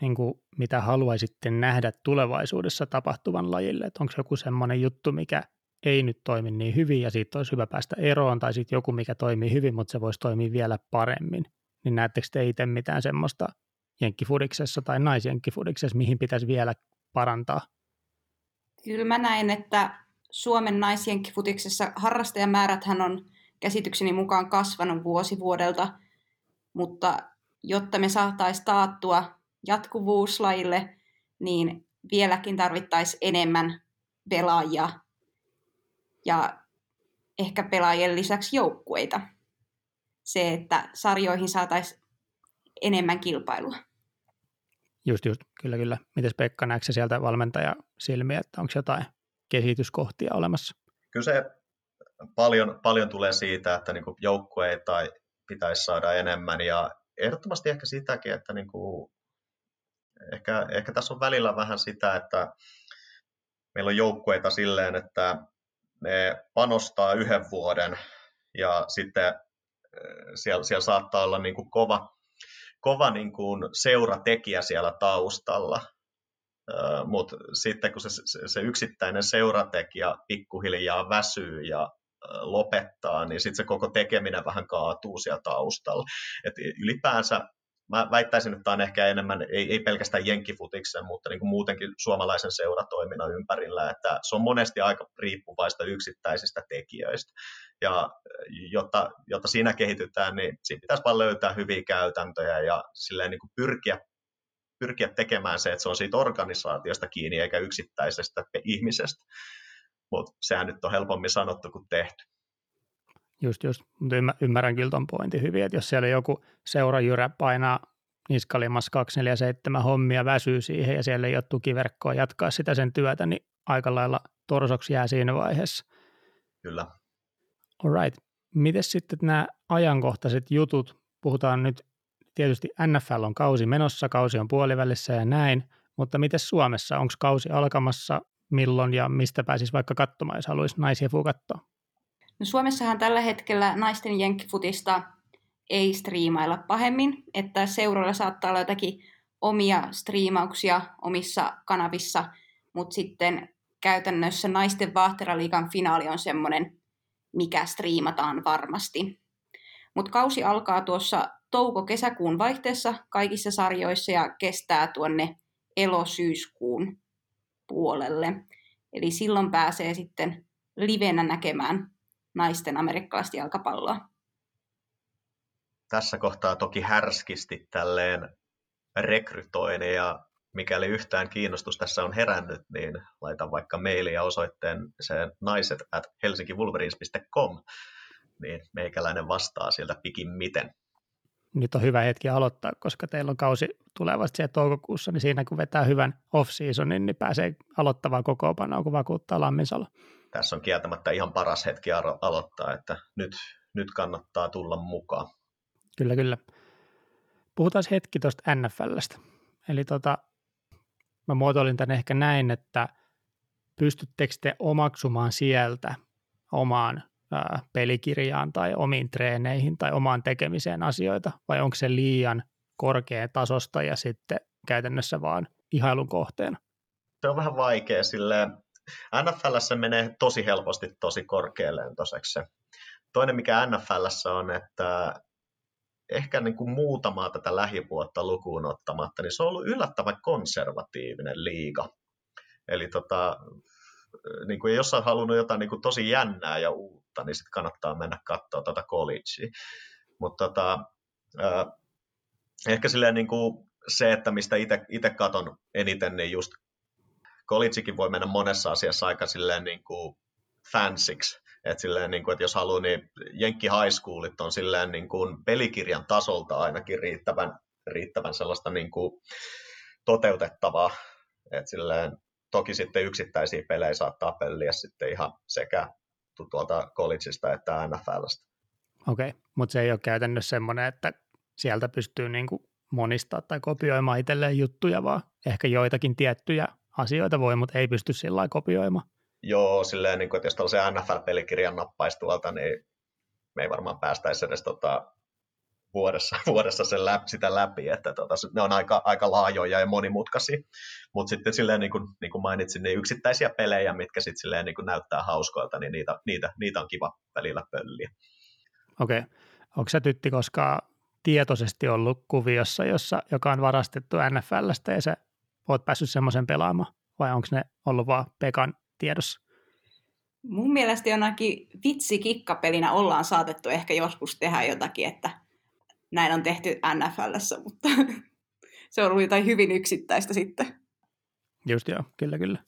niin kuin, mitä haluaisitte nähdä tulevaisuudessa tapahtuvan lajille? Että onko joku semmoinen juttu, mikä ei nyt toimi niin hyvin ja siitä olisi hyvä päästä eroon, tai sitten joku, mikä toimii hyvin, mutta se voisi toimia vielä paremmin. Niin näettekö te itse mitään semmoista jenkkifudiksessa tai naisjenkkifudiksessa, mihin pitäisi vielä parantaa? Kyllä mä näen, että Suomen naisjenkkifutiksessa harrastajamääräthän on käsitykseni mukaan kasvanut vuosi vuodelta, mutta jotta me saataisiin taattua jatkuvuus lajille, niin vieläkin tarvittaisiin enemmän pelaajia ja ehkä pelaajien lisäksi joukkueita. Se, että sarjoihin saataisiin enemmän kilpailua. Just, just, kyllä, kyllä. Mites Pekka, näetkö sieltä valmentaja silmiä, että onko jotain kehityskohtia olemassa? Kyllä se paljon, paljon tulee siitä, että niin joukkueita pitäisi saada enemmän ja ehdottomasti ehkä sitäkin, että niin kuin, ehkä, ehkä tässä on välillä vähän sitä, että meillä on joukkueita silleen, että ne panostaa yhden vuoden ja sitten eh, siellä, siellä saattaa olla niin kuin kova, kova niin kuin seuratekijä siellä taustalla, mutta sitten kun se, se yksittäinen seuratekijä pikkuhiljaa väsyy ja lopettaa, niin sitten se koko tekeminen vähän kaatuu siellä taustalla. Et ylipäänsä mä väittäisin, että tämä on ehkä enemmän, ei, ei pelkästään jenkkifutiksen, mutta niin kuin muutenkin suomalaisen seuratoiminnan ympärillä, että se on monesti aika riippuvaista yksittäisistä tekijöistä. Ja jotta, jotta siinä kehitytään, niin siinä pitäisi vaan löytää hyviä käytäntöjä ja silleen niin kuin pyrkiä, pyrkiä tekemään se, että se on siitä organisaatiosta kiinni eikä yksittäisestä ihmisestä. Mutta sehän nyt on helpommin sanottu kuin tehty. Just, just. Mutta ymmärrän kyllä ton pointin hyvin, että jos siellä joku seurajyrä painaa niskalimassa 247 hommia, väsyy siihen ja siellä ei ole tukiverkkoa jatkaa sitä sen työtä, niin aika lailla torsoksi jää siinä vaiheessa. Kyllä. Alright. Miten sitten nämä ajankohtaiset jutut, puhutaan nyt tietysti NFL on kausi menossa, kausi on puolivälissä ja näin, mutta miten Suomessa, onko kausi alkamassa, milloin ja mistä pääsisi vaikka katsomaan, jos haluaisi naisia katsoa? No Suomessahan tällä hetkellä naisten jenkkifutista ei striimailla pahemmin, että seuroilla saattaa olla jotakin omia striimauksia omissa kanavissa, mutta sitten käytännössä naisten vaahteraliikan finaali on semmoinen, mikä striimataan varmasti. Mutta kausi alkaa tuossa touko-kesäkuun vaihteessa kaikissa sarjoissa ja kestää tuonne elosyyskuun puolelle. Eli silloin pääsee sitten livenä näkemään naisten amerikkalaista jalkapalloa. Tässä kohtaa toki härskisti tälleen rekrytoin ja mikäli yhtään kiinnostus tässä on herännyt, niin laitan vaikka mailia osoitteen se naiset at helsingivulverins.com, niin meikäläinen vastaa sieltä miten. Nyt on hyvä hetki aloittaa, koska teillä on kausi tulevasti siellä toukokuussa, niin siinä kun vetää hyvän off-seasonin, niin pääsee aloittamaan kokoopanoa, kun vakuuttaa Lamminsalo tässä on kieltämättä ihan paras hetki alo- aloittaa, että nyt, nyt kannattaa tulla mukaan. Kyllä, kyllä. Puhutaan hetki tuosta NFLstä. Eli tota, mä muotoilin tämän ehkä näin, että pystyttekö te omaksumaan sieltä omaan ää, pelikirjaan tai omiin treeneihin tai omaan tekemiseen asioita, vai onko se liian korkea tasosta ja sitten käytännössä vaan ihailun kohteena? Se on vähän vaikea silleen, NFL menee tosi helposti tosi korkealentoiseksi se. Toinen, mikä NFL on, että ehkä niin kuin muutamaa tätä lähivuotta lukuun ottamatta, niin se on ollut yllättävän konservatiivinen liiga. Eli tota, niin kuin jos on halunnut jotain niin kuin tosi jännää ja uutta, niin sitten kannattaa mennä katsoa tuota collegea. Mutta tota, ehkä silleen niin kuin se, että mistä itse katon eniten, niin just collegekin voi mennä monessa asiassa aika silleen niin kuin fansiksi. Et silleen, niin kuin, että jos haluaa, niin Jenkki High Schoolit on silleen niin kuin pelikirjan tasolta ainakin riittävän, riittävän sellaista niin kuin toteutettavaa. Et silleen, toki sitten yksittäisiä pelejä saattaa peliä sitten ihan sekä tuolta collegeista että NFLstä. Okei, okay, mutta se ei ole käytännössä semmoinen, että sieltä pystyy niin monistaa tai kopioimaan itselleen juttuja, vaan ehkä joitakin tiettyjä asioita voi, mutta ei pysty sillä lailla kopioimaan. Joo, silleen, niin kuin, että jos tällaisen NFL-pelikirjan nappaisi tuolta, niin me ei varmaan päästäisi edes tota, vuodessa, vuodessa sen läpi, sitä läpi, että tota, ne on aika, aika laajoja ja monimutkaisia, mutta sitten silleen niin kuin, niin kuin mainitsin, niin yksittäisiä pelejä, mitkä sitten silleen niin kuin näyttää hauskoilta, niin niitä, niitä, niitä on kiva välillä pölliä. Okei. Okay. Onko se tytti koskaan tietoisesti ollut kuviossa, jossa, joka on varastettu NFLstä ja se oot päässyt semmoisen pelaamaan, vai onko ne ollut vaan Pekan tiedossa? Mun mielestä jonakin vitsi-kikkapelinä ollaan saatettu ehkä joskus tehdä jotakin, että näin on tehty NFLssä, mutta se on ollut jotain hyvin yksittäistä sitten. Just joo, kyllä kyllä.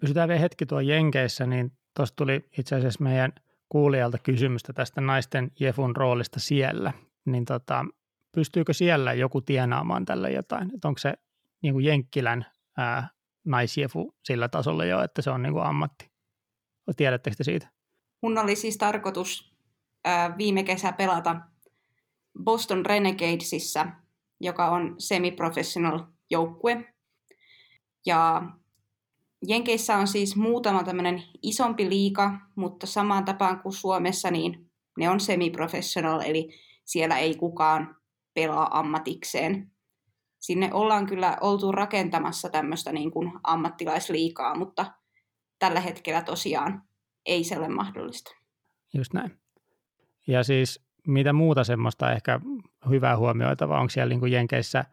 Pysytään vielä hetki tuo Jenkeissä, niin tuossa tuli itse asiassa meidän kuulijalta kysymystä tästä naisten Jefun roolista siellä. Niin tota, pystyykö siellä joku tienaamaan tällä jotain? Että onko se niin kuin Jenkkilän ää, naisjefu sillä tasolla jo, että se on niin kuin ammatti. Tiedättekö te siitä? Mun oli siis tarkoitus ää, viime kesä pelata Boston Renegadesissa, joka on semi-professional joukkue. Ja Jenkeissä on siis muutama tämmöinen isompi liika, mutta samaan tapaan kuin Suomessa, niin ne on semi-professional, eli siellä ei kukaan pelaa ammatikseen sinne ollaan kyllä oltu rakentamassa tämmöistä niin kuin ammattilaisliikaa, mutta tällä hetkellä tosiaan ei se ole mahdollista. Just näin. Ja siis mitä muuta semmoista ehkä hyvää huomioitavaa? Onko siellä niin kuin Jenkeissä,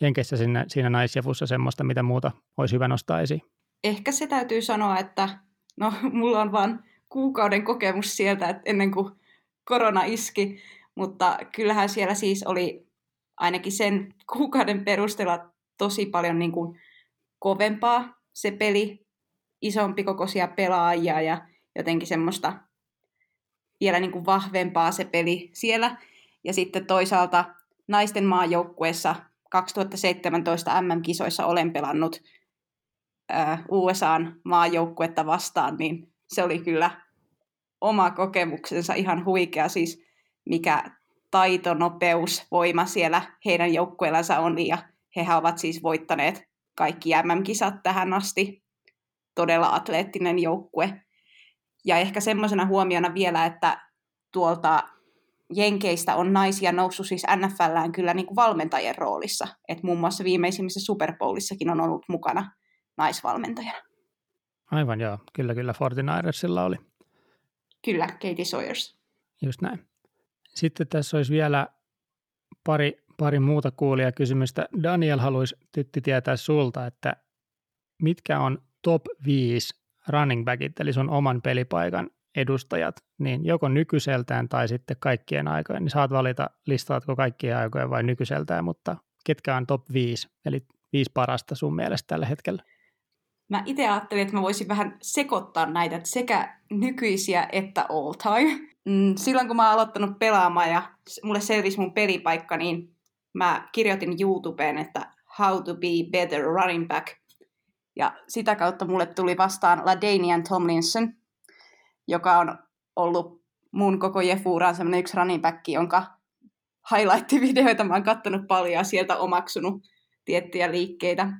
Jenkeissä siinä, siinä naisjavussa semmoista, mitä muuta olisi hyvä nostaa esiin? Ehkä se täytyy sanoa, että no, mulla on vain kuukauden kokemus sieltä, että ennen kuin korona iski, mutta kyllähän siellä siis oli ainakin sen kuukauden perusteella tosi paljon niin kuin kovempaa se peli, isompi kokoisia pelaajia ja jotenkin semmoista vielä niin kuin vahvempaa se peli siellä. Ja sitten toisaalta naisten maajoukkueessa 2017 MM-kisoissa olen pelannut USAn maajoukkuetta vastaan, niin se oli kyllä oma kokemuksensa ihan huikea, siis mikä taito, nopeus, voima siellä heidän joukkueellansa on, ja hehän ovat siis voittaneet kaikki MM-kisat tähän asti. Todella atleettinen joukkue. Ja ehkä semmoisena huomiona vielä, että tuolta Jenkeistä on naisia noussut siis NFLään kyllä niin kuin valmentajien roolissa. Että muun muassa viimeisimmissä Super Bowlissakin on ollut mukana naisvalmentajana. Aivan joo, kyllä kyllä Fortinairersilla oli. Kyllä, Katie Sawyers. Just näin. Sitten tässä olisi vielä pari, pari muuta kuulijakysymystä. Daniel haluaisi tytti tietää sulta, että mitkä on top 5 running backit, eli sun oman pelipaikan edustajat, niin joko nykyiseltään tai sitten kaikkien aikojen, niin saat valita, listaatko kaikkien aikojen vai nykyiseltään, mutta ketkä on top 5, eli viisi parasta sun mielestä tällä hetkellä? Mä itse ajattelin, että mä voisin vähän sekoittaa näitä, että sekä nykyisiä että all time. Mm, silloin kun mä oon aloittanut pelaamaan ja mulle selvisi mun pelipaikka, niin mä kirjoitin YouTubeen, että how to be better running back. Ja sitä kautta mulle tuli vastaan LaDainian Tomlinson, joka on ollut mun koko Jefuuraan semmoinen yksi running back, jonka highlight-videoita mä oon kattonut paljon ja sieltä omaksunut tiettyjä liikkeitä.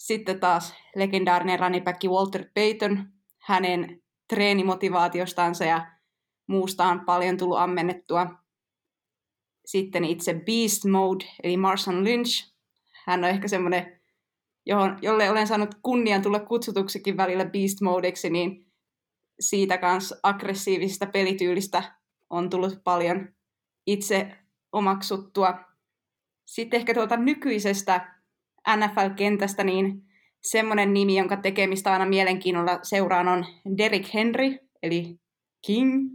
Sitten taas legendaarinen running back Walter Payton, hänen treenimotivaatiostansa ja muusta on paljon tullut ammennettua. Sitten itse Beast Mode, eli Marson Lynch. Hän on ehkä semmoinen, johon, jolle olen saanut kunnian tulla kutsutuksikin välillä Beast Modeksi, niin siitä kanssa aggressiivisesta pelityylistä on tullut paljon itse omaksuttua. Sitten ehkä tuolta nykyisestä NFL-kentästä, niin semmoinen nimi, jonka tekemistä aina mielenkiinnolla seuraan on Derek Henry, eli King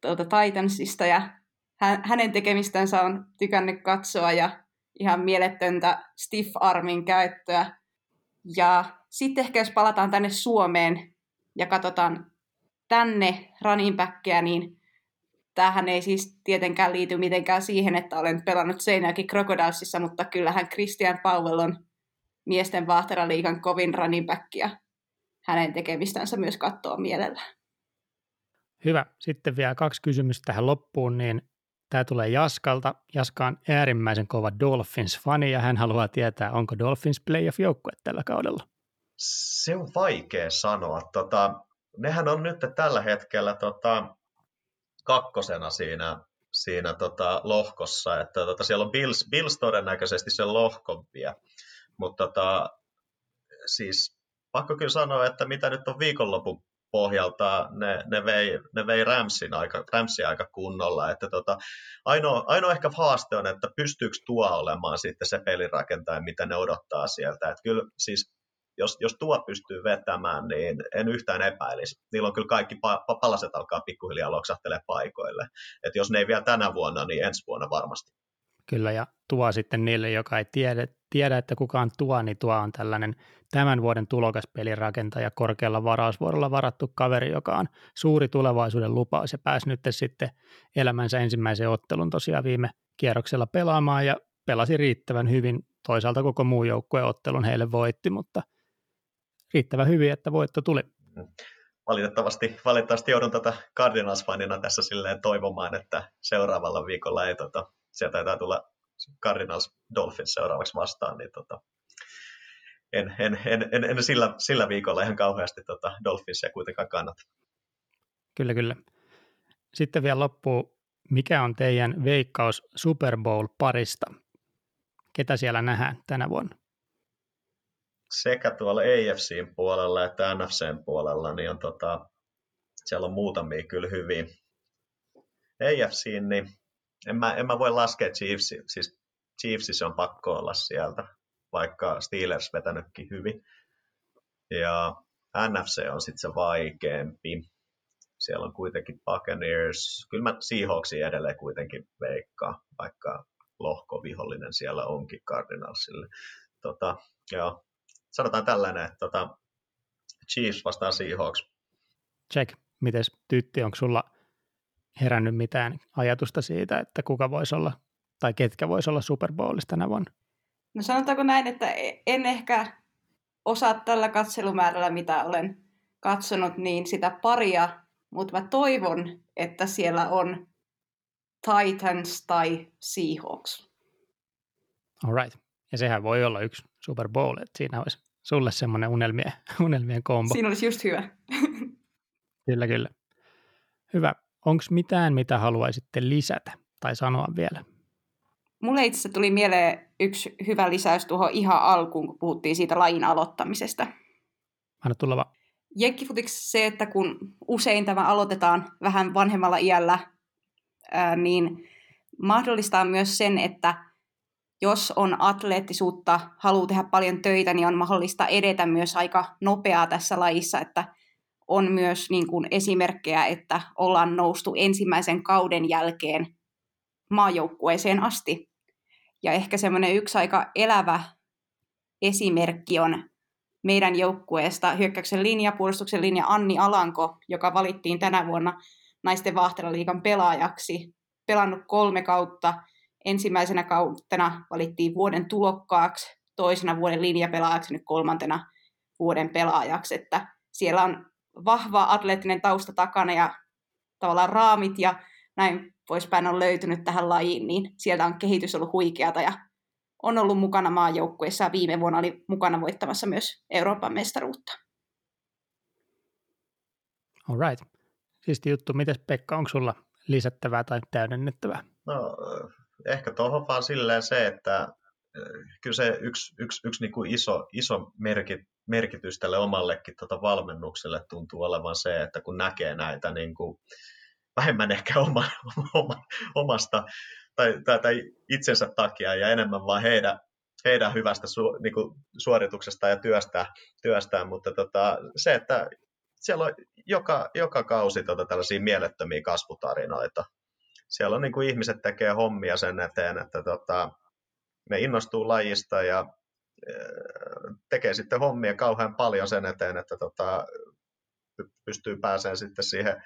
tuolta Titansista, ja hänen tekemistänsä on tykännyt katsoa, ja ihan mielettöntä stiff armin käyttöä. Ja sitten ehkä jos palataan tänne Suomeen ja katsotaan tänne running backia, niin tämähän ei siis tietenkään liity mitenkään siihen, että olen pelannut Seinäjoki Crocodilesissa, mutta kyllähän Christian Powell on miesten vaahteraliikan kovin running back ja hänen tekemistänsä myös katsoa mielellään. Hyvä. Sitten vielä kaksi kysymystä tähän loppuun, niin tämä tulee Jaskalta. Jaska on äärimmäisen kova Dolphins-fani ja hän haluaa tietää, onko Dolphins playoff-joukkue tällä kaudella. Se on vaikea sanoa. Tota, nehän on nyt tällä hetkellä tota, kakkosena siinä, siinä tota, lohkossa, että tota, siellä on Bills, Bills todennäköisesti sen lohkon vie. Mutta tota, siis pakko kyllä sanoa, että mitä nyt on viikonlopun pohjalta, ne, ne vei, ne vei Ramsin aika, Ramsin aika kunnolla. Että tota, ainoa, ainoa ehkä haaste on, että pystyykö tuo olemaan sitten se pelirakentaja, mitä ne odottaa sieltä. Että kyllä siis jos, jos tuo pystyy vetämään, niin en yhtään epäilisi. Niillä on kyllä kaikki pa- palaset alkaa pikkuhiljaa loksahtelemaan paikoille. Et jos ne ei vielä tänä vuonna, niin ensi vuonna varmasti. Kyllä, ja tuo sitten niille, joka ei tiedä, tiedä että kuka on tuo, niin tuo on tällainen tämän vuoden tulokaspelirakentaja korkealla varausvuorolla varattu kaveri, joka on suuri tulevaisuuden lupaus ja pääsi nyt sitten elämänsä ensimmäisen ottelun tosiaan viime kierroksella pelaamaan ja pelasi riittävän hyvin. Toisaalta koko muu joukkue ottelun heille voitti, mutta – riittävän hyvin, että voitto tuli. Valitettavasti, valitettavasti joudun tätä Cardinals-fanina tässä silleen toivomaan, että seuraavalla viikolla ei tota, sieltä taitaa tulla Cardinals Dolphins seuraavaksi vastaan, niin tota, en, en, en, en, en sillä, sillä, viikolla ihan kauheasti tota Dolphinsia kuitenkaan kannata. Kyllä, kyllä. Sitten vielä loppuu, mikä on teidän veikkaus Super Bowl-parista? Ketä siellä nähdään tänä vuonna? Sekä tuolla AFCin puolella että NFCn puolella, niin on tota, siellä on muutamia kyllä hyviä, AFC, niin en mä, en mä voi laskea Chiefs, siis Chiefsissä on pakko olla sieltä, vaikka Steelers vetänytkin hyvin. Ja NFC on sitten se vaikeampi. Siellä on kuitenkin Buccaneers. Kyllä mä Seahawksia edelleen kuitenkin veikkaa, vaikka lohkovihollinen siellä onkin Cardinalsille. Tota, joo. Sanotaan tällainen, että tota, Chiefs vastaan Seahawks. Check. Mites Tytti, onko sulla herännyt mitään ajatusta siitä, että kuka voisi olla tai ketkä voisi olla Super Bowlissa tänä vuonna? No sanotaanko näin, että en ehkä osaa tällä katselumäärällä, mitä olen katsonut, niin sitä paria, mutta mä toivon, että siellä on Titans tai Seahawks. All right. Ja sehän voi olla yksi Super Bowl, että siinä olisi sulle semmoinen unelmien, unelmien kombo. Siinä olisi just hyvä. kyllä, kyllä. Hyvä. Onko mitään, mitä haluaisitte lisätä tai sanoa vielä? Mulle itse tuli mieleen yksi hyvä lisäys tuohon ihan alkuun, kun puhuttiin siitä lajin aloittamisesta. Anna tulla vaan. Jenkkifutiksi se, että kun usein tämä aloitetaan vähän vanhemmalla iällä, ää, niin mahdollistaa myös sen, että jos on atleettisuutta, haluaa tehdä paljon töitä, niin on mahdollista edetä myös aika nopeaa tässä lajissa, että on myös niin kuin esimerkkejä, että ollaan noustu ensimmäisen kauden jälkeen maajoukkueeseen asti. Ja ehkä semmoinen yksi aika elävä esimerkki on meidän joukkueesta hyökkäyksen linja, puolustuksen linja Anni Alanko, joka valittiin tänä vuonna naisten vaahtelaliikan pelaajaksi. Pelannut kolme kautta. Ensimmäisenä kautena valittiin vuoden tulokkaaksi, toisena vuoden linjapelaajaksi, nyt kolmantena vuoden pelaajaksi. Että siellä on vahva atleettinen tausta takana ja tavallaan raamit ja näin poispäin on löytynyt tähän lajiin, niin sieltä on kehitys ollut huikeata ja on ollut mukana maajoukkueessa ja viime vuonna oli mukana voittamassa myös Euroopan mestaruutta. All right. Siisti juttu. Mites Pekka, onko sulla lisättävää tai täydennettävää? No, ehkä tuohon vaan silleen se, että kyllä se yksi, yksi, yksi niin kuin iso, iso merkit, merkitys tälle omallekin tota valmennukselle tuntuu olevan se, että kun näkee näitä niin kuin, vähemmän ehkä oma, oma, omasta tai, tai, tai itsensä takia ja enemmän vaan heidän, heidän hyvästä su, niin kuin suorituksesta ja työstä, työstään, mutta tota, se, että siellä on joka, joka kausi tota tällaisia mielettömiä kasvutarinoita. Siellä on niin kuin ihmiset tekee hommia sen eteen, että tota, ne innostuu lajista ja tekee sitten hommia kauhean paljon sen eteen, että tota, pystyy pääsemään sitten siihen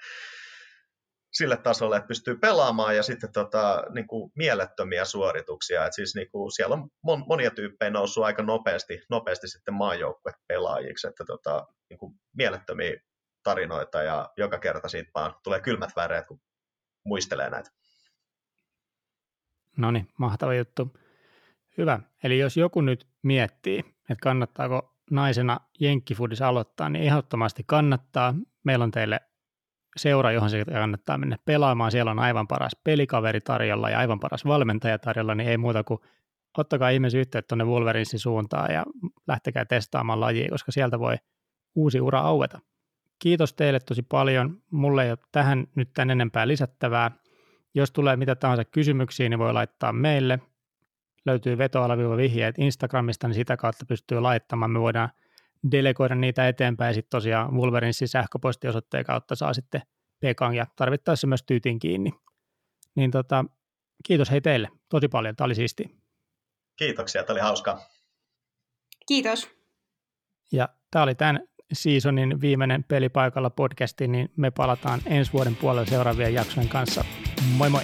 sille tasolle, että pystyy pelaamaan ja sitten tota, niin kuin mielettömiä suorituksia. Et siis niin kuin siellä on mon, monia tyyppejä noussut aika nopeasti, nopeasti sitten maajoukkuet pelaajiksi, että tota, niin kuin mielettömiä tarinoita ja joka kerta siitä vaan tulee kylmät väreet, kun muistelee näitä. No niin, mahtava juttu. Hyvä. Eli jos joku nyt miettii, että kannattaako naisena jenkkifudis aloittaa, niin ehdottomasti kannattaa. Meillä on teille seura, johon se kannattaa mennä pelaamaan. Siellä on aivan paras pelikaveri tarjolla ja aivan paras valmentaja tarjolla, niin ei muuta kuin ottakaa ihmeessä yhteyttä tuonne Wolverinsin suuntaan ja lähtekää testaamaan lajia, koska sieltä voi uusi ura aueta. Kiitos teille tosi paljon. Mulle ei ole tähän nyt tän enempää lisättävää. Jos tulee mitä tahansa kysymyksiä, niin voi laittaa meille. Löytyy vetoalaviiva-vihjeet Instagramista, niin sitä kautta pystyy laittamaan. Me voidaan delegoida niitä eteenpäin ja sitten tosiaan Wolverinsin sähköpostiosoitteen kautta saa sitten Pekan ja tarvittaessa myös tyytin kiinni. Niin tota, kiitos hei teille tosi paljon, tämä oli siisti. Kiitoksia, tämä oli hauskaa. Kiitos. Ja tämä oli tämän seasonin viimeinen pelipaikalla podcasti, niin me palataan ensi vuoden puolella seuraavien jaksojen kanssa. Moi moi!